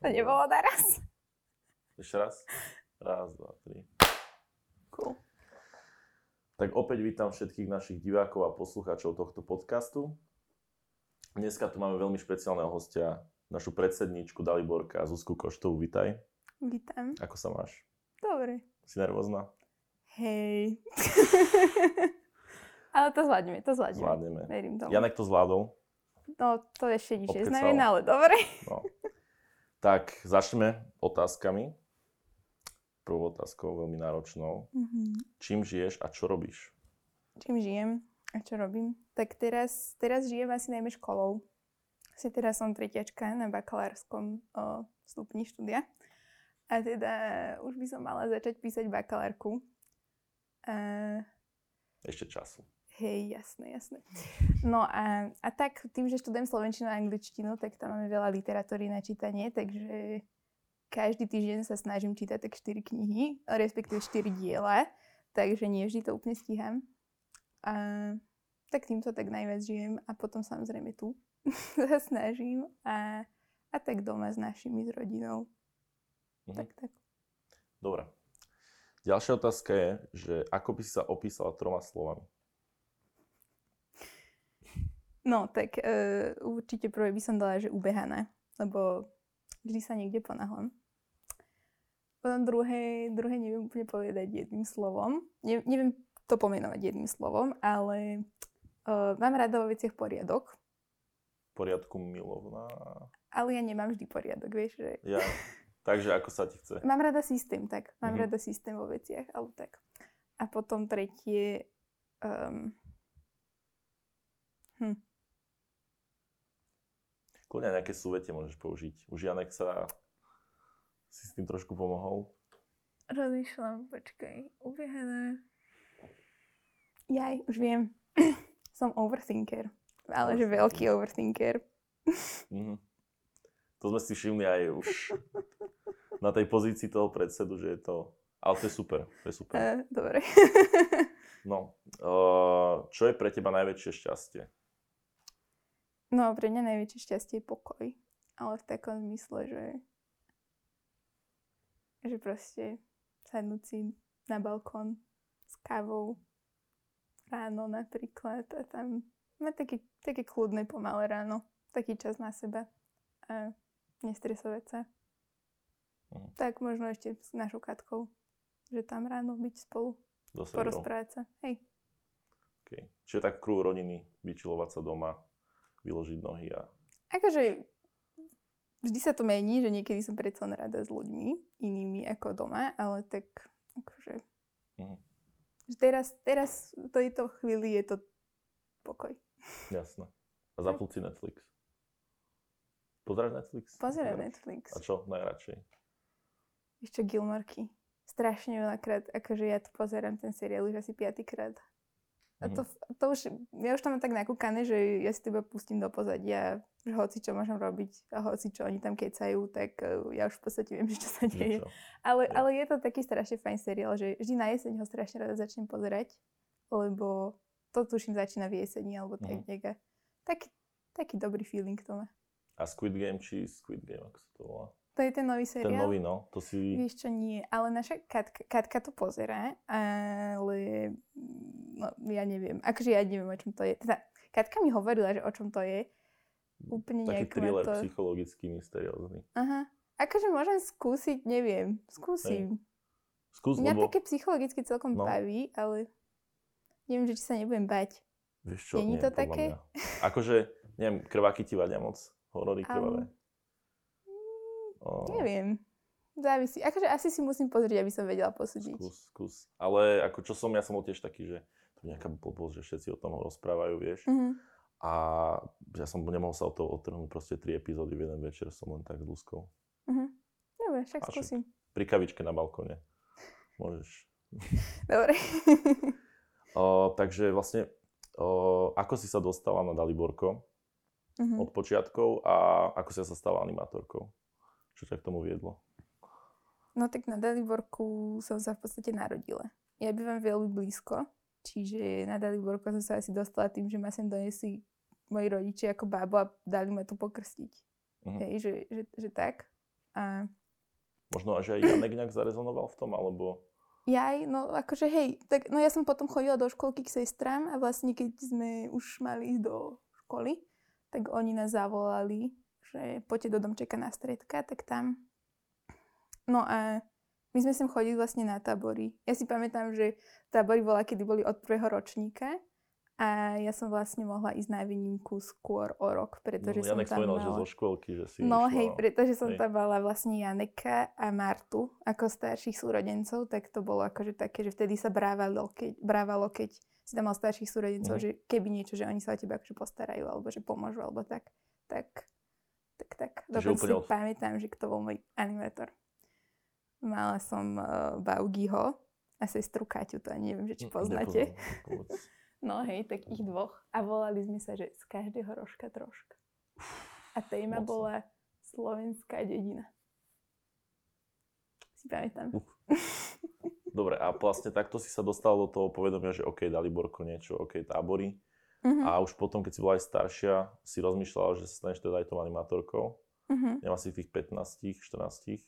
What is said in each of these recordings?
To nebolo naraz. Ešte raz? Raz, dva, tri. Cool. Tak opäť vítam všetkých našich divákov a poslucháčov tohto podcastu. Dneska tu máme veľmi špeciálneho hostia, našu predsedničku Daliborka Zuzku Koštovú. Vítaj. Vítam. Ako sa máš? Dobre. Si nervózna? Hej. ale to zvládneme, to zvládneme. Zvládneme. Verím tomu. Janek to zvládol. No, to ešte nič neznamená, ale dobre. No. Tak začneme otázkami. Prvou otázkou, veľmi náročnou. Čím žiješ a čo robíš? Čím žijem a čo robím? Tak teraz, teraz žijem asi najmä školou. Asi teraz som tretiačka na bakalárskom o, stupni štúdia. A teda už by som mala začať písať bakalárku. A, Ešte času. Hej, jasné, jasné. No a, a tak tým, že študujem slovenčinu a angličtinu, tak tam máme veľa literatúry na čítanie, takže každý týždeň sa snažím čítať tak 4 knihy, respektíve 4 diela, takže nie vždy to úplne stíham. A tak týmto tak najviac žijem a potom samozrejme tu sa snažím a, a tak doma s našimi, s rodinou. Mhm. Tak, tak. Dobre. Ďalšia otázka je, že ako by si sa opísala troma slovami? No, tak uh, určite prvé by som dala, že ubehaná, lebo vždy sa niekde ponáhľam. Potom druhé, druhé neviem úplne povedať jedným slovom. Ne, neviem to pomenovať jedným slovom, ale uh, mám rada vo veciach poriadok, poriadku milovná. ale ja nemám vždy poriadok, vieš, že Ja. Takže ako sa ti chce? mám rada systém, tak. Mám Mhm. rada systém vo veciach, alebo tak. A potom tretie... Um, hm, Kľudne nejaké súvete môžeš použiť. Už Janek sa si s tým trošku pomohol. Rozmýšľam, počkaj, ubiehané. Jaj, už viem. Som overthinker. Ale že veľký overthinker. Mhm. To sme si všimli aj už na tej pozícii toho predsedu, že je to... Ale to je super, to je super. Uh, dobre. No, uh, čo je pre teba najväčšie šťastie? No, pre mňa najväčšie šťastie je pokoj. Ale v takom zmysle, že že proste sadnúť si na balkón s kávou ráno napríklad a tam mať také, také kľudné pomalé ráno. Taký čas na seba a nestresovať sa. Mhm. Tak možno ešte s našou Katkou, že tam ráno byť spolu, Severov? porozprávať sa. Hej. Okay. Čiže tak kruh rodiny, vyčilovať sa doma, vyložiť nohy a... Akože vždy sa to mení, že niekedy som predsa len rada s ľuďmi, inými ako doma, ale tak akože... Mhm. Teraz, teraz v tejto chvíli je to pokoj. Jasné. A zapnúť si Netflix. Pozeraš Netflix? Pozerám? Netflix. A čo najradšej? Ešte Gilmorky. Strašne veľakrát, akože ja to pozerám ten seriál už asi piatýkrát. A to, to už, ja už tam mám tak nakúkané, že ja si to iba pustím do pozadia, že hoci čo môžem robiť a hoci čo oni tam kecajú, tak uh, ja už v podstate viem, že čo sa deje. Niečo. Ale, Jo. ale je to taký strašne fajn seriál, že vždy na jeseň ho strašne rada začnem pozerať, lebo to tuším začína v jeseni alebo tak Mhm. nejak. a Taký, taký dobrý feeling to má. A Squid Game či Squid Game, ako sa to volá? To je ten nový Ten seriál? nový, no. To si... Vieš čo, nie. Ale naša Katka, Katka to pozerá, ale no, ja neviem. Akože ja neviem, o čom to je. Teda, Katka mi hovorila, že o čom to je. Úplne Taký thriller, to... psychologický, mysteriózny. Aha. Akože môžem skúsiť, neviem. Skúsim. Skús, Mňa lebo... také psychologicky celkom No. baví, ale neviem, že či sa nebudem bať. Vieš čo, Není nie, to také? Mňa. Akože, neviem, krváky ti vadia moc. Horory krvavé. Mm, O, Neviem. Závisí. Akože asi si musím pozrieť, aby som vedela posúdiť. Skús, skús. Ale ako čo som, ja som bol tiež taký, že to nejaká blbosť, že všetci o tom rozprávajú, vieš. Mhm. A ja som nemohol sa od toho odtrhnúť, proste tri epizódy v jeden večer som len tak zluskol. Mhm. Dobre, však A však- skúsim. Pri kavičke na balkóne. Môžeš. Dobre. O, takže vlastne, o, ako si sa dostala na Daliborko Mhm. od počiatkov a ako si sa stala animátorkou? Čo ťa k tomu viedlo? No tak na Daliborku som sa v podstate narodila. Ja bývam veľmi blízko, čiže na Daliborku som sa asi dostala tým, že ma sem donesli moji rodičia ako bábo a dali ma tu pokrstiť. Mhm. Hej, že, že, že tak. A Možno až aj Janek nejak zarezonoval v tom, alebo... Jaj, no akože hej, tak no ja som potom chodila do školky k sestram a vlastne keď sme už mali ísť do školy, tak oni nás zavolali, že poďte do domčeka na stredka, tak tam. No a my sme sem chodili vlastne na tábory. Ja si pamätám, že tábory bola, kedy boli od prvého ročníka a ja som vlastne mohla ísť na výnimku skôr o rok, pretože no, som tam mala... že zo škôlky, že si No išla. hej, pretože som hej. tam mala vlastne Janeka a Martu ako starších súrodencov, tak to bolo akože také, že vtedy sa brávalo, keď, brávalo, keď si tam mal starších súrodencov, Mhm. že keby niečo, že oni sa o teba akože postarajú, alebo že pomôžu, alebo tak, tak, tak, tak. Dokonca si od- pamätám, že kto bol môj animátor. Mala som uh, Baugiho a sestru Kaťu, to ani neviem, že či Mm, poznáte. No hej, tak ich dvoch. A volali sme sa, že z každého rožka troška. A téma mocno. bola slovenská dedina. Si pamätám. Uh. Dobre, a vlastne takto si sa dostal do toho povedomia, že OK, Daliborko niečo, OK, tábory. Mhm. A už potom, keď si bola aj staršia, si rozmýšľala, že sa staneš teda aj tou animátorkou. Mhm. Nemá si tých 15, 14.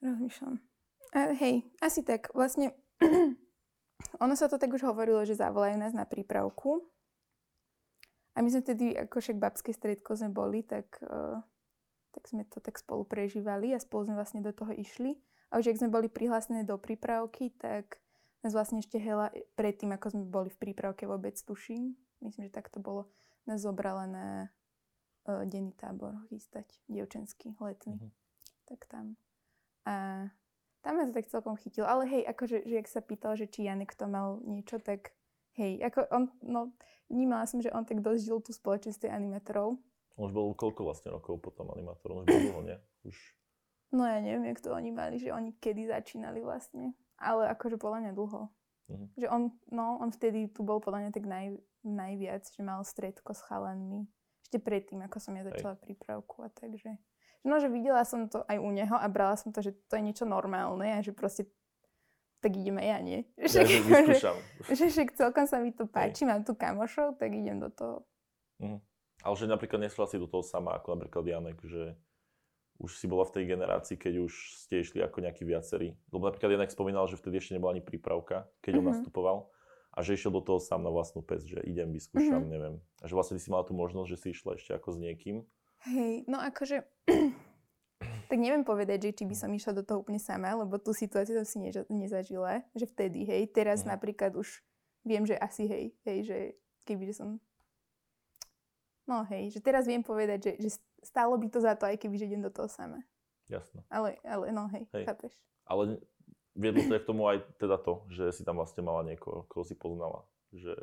Rozmýšľam. A hej, asi tak. Vlastne ono sa to tak už hovorilo, že zavolajú nás na prípravku. A my sme tedy, ako však babské stredko sme boli, tak, uh, tak sme to tak spolu prežívali a spolu sme vlastne do toho išli. A už ak sme boli prihlásené do prípravky, tak nás vlastne ešte Hela predtým, ako sme boli v prípravke vôbec tuším, myslím, že tak to bolo, nás zobrala na uh, denný tábor chystať, dievčenský, letný. Mhm. Tak tam. A tam ma to tak celkom chytilo. Ale hej, akože, že jak sa pýtal, že či Janek to mal niečo, tak hej, ako on, no, vnímala som, že on tak dosť žil tú spoločnosť animátorov. On už bol koľko vlastne rokov potom animátor? On už bol dlho, nie? Už... No ja neviem, jak to oni mali, že oni kedy začínali vlastne. Ale akože podľa mňa dlho. Mhm. Že on, no, on vtedy tu bol podľa mňa tak naj, najviac, že mal stredko s chalanmi. Ešte predtým, ako som ja začala prípravku a takže. No, že videla som to aj u neho a brala som to, že to je niečo normálne a že proste tak ideme ja, nie? Ja, že vyskúšam. že však celkom sa mi to páči, mám tu kamošov, tak idem do toho. Mhm. Ale že napríklad nešla si do toho sama, ako napríklad Janek, že už si bola v tej generácii, keď už ste išli ako nejakí viacerí. Lebo napríklad Janek spomínal, že vtedy ešte nebola ani prípravka, keď on Mhm. nastupoval. A že išiel do toho sám na vlastnú pec, že idem, vyskúšam, Mhm. neviem. A že vlastne ty si mala tú možnosť, že si išla ešte ako s niekým. Hej, no akože, tak neviem povedať, že či by som išla do toho úplne sama, lebo tú situáciu som si neža- nezažila, že vtedy, hej, teraz Mhm. napríklad už viem, že asi hej, hej, že keby že som, no hej, že teraz viem povedať, že, že stálo by to za to, aj keby že idem do toho sama. Jasné. Ale, ale no hej, Hej. chápeš. Ale viedlo to k tomu aj teda to, že si tam vlastne mala niekoho, koho si poznala. Že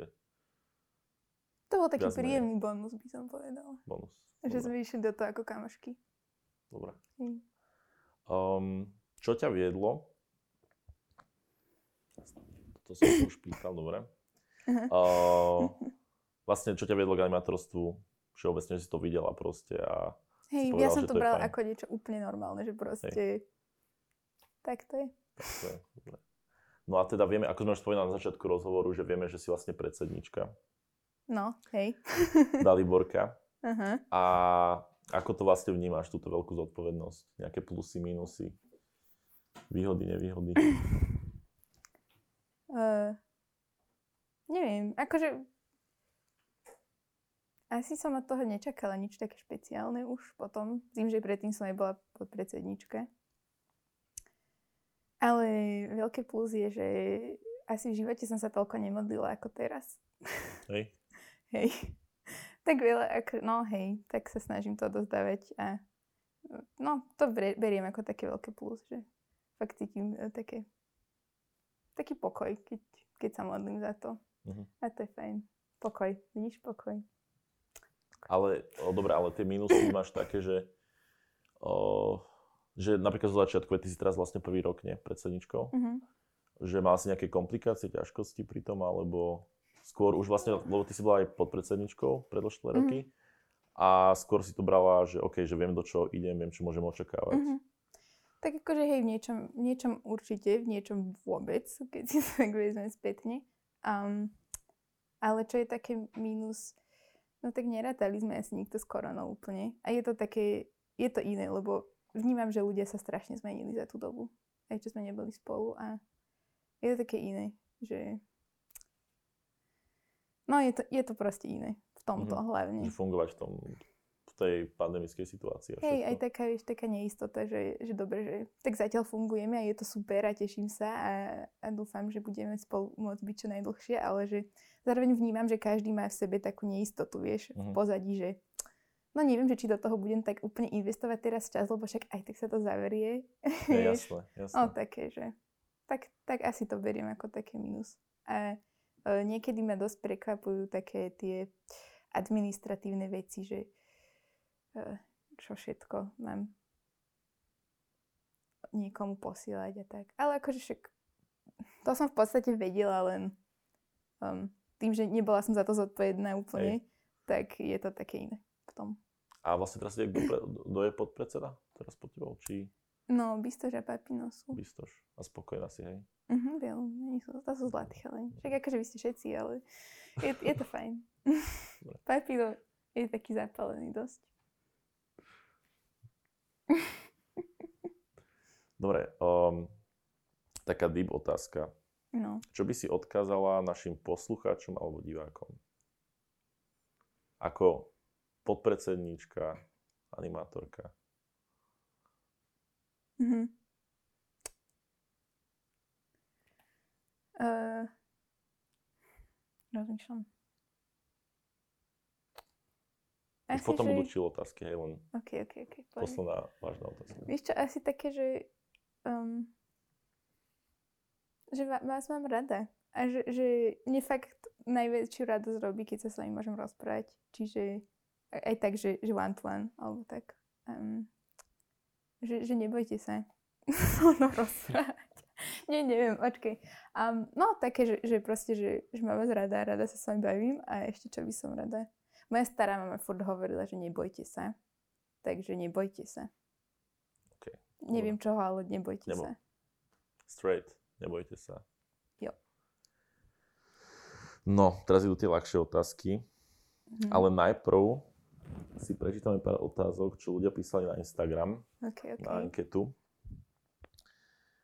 To bol taký menej. príjemný bonus, by som povedala. bonus. Že Dobre. sme išli do toho ako kamošky. Dobre. Hej. Um, čo ťa viedlo? To som už pýtal, dobre. Uh, vlastne, čo ťa viedlo k animátorstvu? Všeobecne si to videla proste a Hej, povedala, ja som to brala fajn. ako niečo úplne normálne, že proste... Tak to je. tak to je. No a teda vieme, ako sme už spomínali na začiatku rozhovoru, že vieme, že si vlastne predsednička No, hej. Daliborka. Aha. A ako to vlastne vnímaš, túto veľkú zodpovednosť? Nejaké plusy, minusy? Výhody, nevýhody? Uh, neviem, akože... Asi som od toho nečakala nič také špeciálne už potom. Tým, že predtým som aj bola podpredsednička. Ale veľké plus je, že asi v živote som sa toľko nemodlila ako teraz. Hej? Hej. Tak veľa, ako, no hej, tak sa snažím to dozdávať a no, to beriem ako také veľké plus, že fakt cítim e, také, taký pokoj, keď, keď sa modlím za to. Mhm. A to je fajn. Pokoj, vidíš, pokoj. Ale, o, dobré, ale tie minusy máš také, že, o, že napríklad zo začiatku, ty si teraz vlastne prvý rok, nie, predsedničkou, Mhm. že mal si nejaké komplikácie, ťažkosti pri tom, alebo skôr už vlastne, lebo ty si bola aj podpredsedničkou predložilé Mhm. roky a skôr si to brala, že OK, že viem do čoho idem, viem, čo môžem očakávať. Mhm. Tak akože hej, v niečom, v niečom určite, v niečom vôbec, keď si to tak vezme spätne. Um, ale čo je také mínus, no tak nerátali sme asi nikto s koronou úplne. A je to také, je to iné, lebo vnímam, že ľudia sa strašne zmenili za tú dobu. Aj čo sme neboli spolu a je to také iné, že no je to, je to proste iné v tomto mm-hmm. hlavne. Že fungovať v tom tej pandemickej situácii. Hej, aj taká, vieš, taká neistota, že, že dobre, že tak zatiaľ fungujeme a je to super a teším sa a, a dúfam, že budeme spolu môcť byť čo najdlhšie, ale že zároveň vnímam, že každý má v sebe takú neistotu, vieš, mm-hmm. v mhm. pozadí, že no neviem, že či do toho budem tak úplne investovať teraz čas, lebo však aj tak sa to zaverie. Jasné, jasné. No také, že tak, tak asi to beriem ako také minus. A e, niekedy ma dosť prekvapujú také tie administratívne veci, že čo všetko mám niekomu posielať a tak. Ale akože však to som v podstate vedela, len um, tým, že nebola som za to zodpovedná úplne, Hej. tak je to také iné v tom. A vlastne teraz je, kto, je podpredseda teraz pod tebou? Či... No, Bistoš a Papino sú. Bistoš. A spokojná si, hej? Mhm, veľmi. To sú zlatí chalani. Však akože vy ste všetci, ale je, je to fajn. Papino je taký zapálený dosť. Dobre, um, taká deep otázka. No. Čo by si odkázala našim poslucháčom alebo divákom? Ako podpredsedníčka, animátorka. Mhm. Uh, rozmýšľam. Asi, potom že... budú otázky, hej, len OK, OK, OK. posledná vážna otázka. Víš čo, asi také, že um, že vás mám rada. A že, že mne fakt najväčšiu radosť robí, keď sa s vami môžem rozprávať. Čiže aj tak, že, že one to one, alebo tak. Um, že, že nebojte sa ono rozprávať. Nie, neviem, počkej. Um, no, také, že, že proste, že, že mám vás rada, rada sa s vami bavím a ešte čo by som rada. Moja stará mama furt hovorila, že nebojte sa. Takže nebojte sa. Neviem čoho, ale nebojte Nebo. sa. Straight, nebojte sa. Jo. No, teraz idú tie ľahšie otázky. Mm. Ale najprv si prečítame pár otázok, čo ľudia písali na Instagram, okay, okay. na anketu.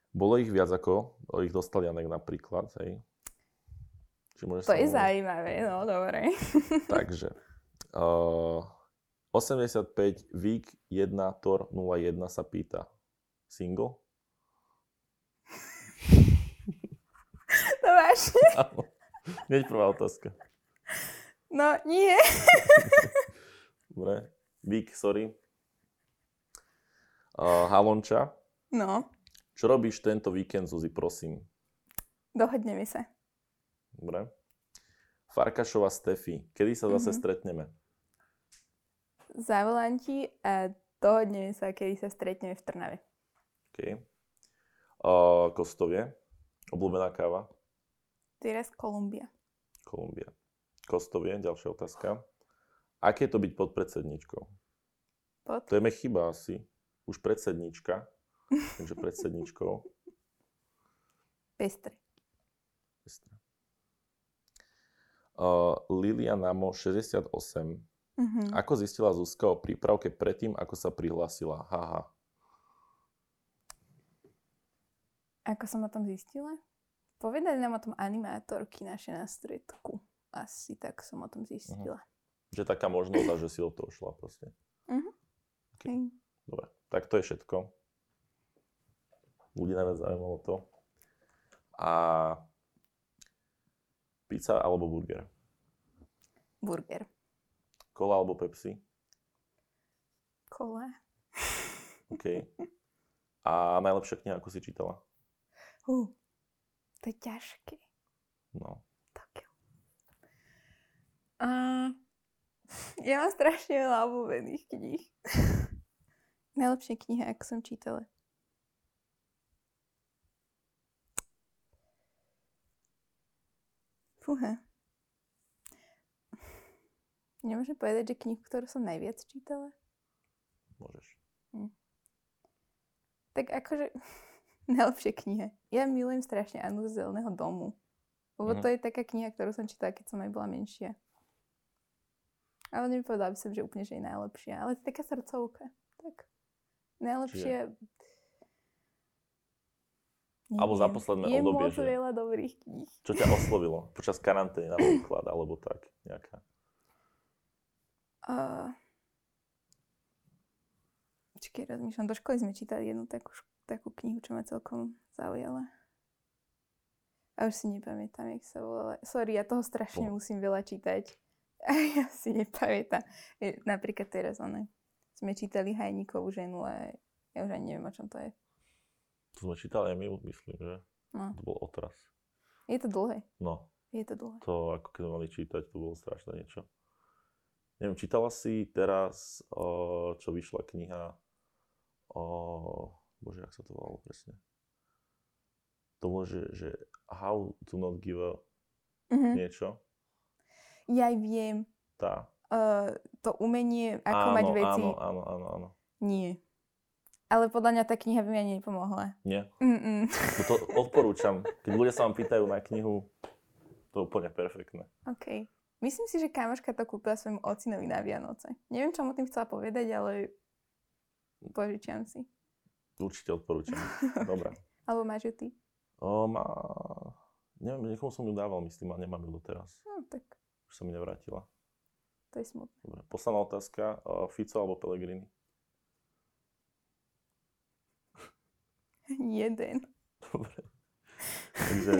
Bolo ich viac ako, ich dostal Janek napríklad, hej. Či to je môže... zaujímavé, no dobre. Takže, uh, 85 Vík 1 Tor 01 sa pýta, single? To vážne? Hneď prvá otázka. No, nie. Dobre. Vík, sorry. Uh, Halonča. No. Čo robíš tento víkend, Zuzi, prosím? Dohodneme sa. Dobre. Farkašova Stefi. Kedy sa zase mm-hmm. stretneme? Zavolám ti a dohodneme sa, kedy sa stretneme v Trnave. OK. Uh, Kostovie. Obľúbená káva? Teraz Kolumbia. Kolumbia. Kostovie, ďalšia otázka. Aké je to byť podpredsedničkou? Pod? To je mi chyba asi. Už predsednička, takže predsedničkou. Pestre. Pestre. Uh, Lilia Namo, 68. Mm-hmm. Ako zistila Zuzka o prípravke predtým, ako sa prihlásila? Haha. Ako som o tom zistila? Povedali nám o tom animátorky naše na stredku. Asi tak som o tom zistila. Uh-huh. Že taká možnosť, že si do toho šla proste. Uh-huh. Okay. Dobre, tak to je všetko. Ľudí najviac zaujímalo to. A pizza alebo burger? Burger. Kola alebo Pepsi? Kola. OK. A najlepšia kniha, ako si čítala? Uh, to je ťažké. No. Tak jo. Uh, ja mám strašne veľa obľúbených kníh. Najlepšie knihy, ako som čítala. Fúha. Nemôžem povedať, že knihu, ktorú som najviac čítala? Môžeš. Hm. Tak akože, najlepšie knihe. Ja milujem strašne Anu z zeleného domu. Lebo mm. to je taká kniha, ktorú som čítala, keď som aj bola menšia. Ale nepovedala by som, že úplne, že je najlepšia. Ale to je taká srdcovka. Tak. Najlepšie... Alebo za posledné je obdobie, moc že- veľa dobrých kníh. Čo ťa oslovilo? Počas karantény napríklad, alebo tak nejaká. Uh, Počkej, rozmýšľam. Do školy sme čítali jednu takú, takú knihu, čo ma celkom zaujala. A už si nepamätám, jak sa volala. Sorry, ja toho strašne No. musím veľa čítať. A ja si nepamätám. Napríklad teraz one. Sme čítali Hajníkovú ženu a ja už ani neviem, o čom to je. To sme čítali aj my, myslím, že? No. To bol otras. Je to dlhé. No, Je to dlhé. to ako keď mali čítať, to bolo strašné niečo. Neviem, čítala si teraz, čo vyšla kniha o... Bože, jak sa to volalo presne? To bolo, že, že How to not give a Mhm. niečo. Ja aj viem. Tá. Uh, to umenie, ako áno, mať veci. Áno, áno, áno, áno. Nie. Ale podľa mňa tá kniha by mi ani nepomohla. Nie? Mm-mm. To odporúčam. Keď ľudia sa vám pýtajú na knihu, to je úplne perfektné. OK. Myslím si, že kamoška to kúpila svojmu ocinovi na Vianoce. Neviem, čo mu tým chcela povedať, ale požičiam si. Určite odporúčam. Dobre. Alebo máš ju ty? O, má... Neviem, niekomu som ju dával, myslím, a nemám ju doteraz. No, tak Už sa mi nevrátila. to je smutné. Dobre. Posledná otázka. Fico alebo Pellegrini? Jeden. Dobre. Takže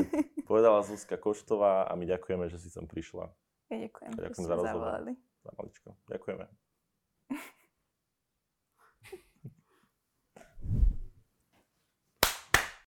povedala Zuzka Koštová a my ďakujeme, že si sem prišla. Ja ďakujem, že Ďakujem ste za ma rozhovor. zavolali. Za maličko. Ďakujeme.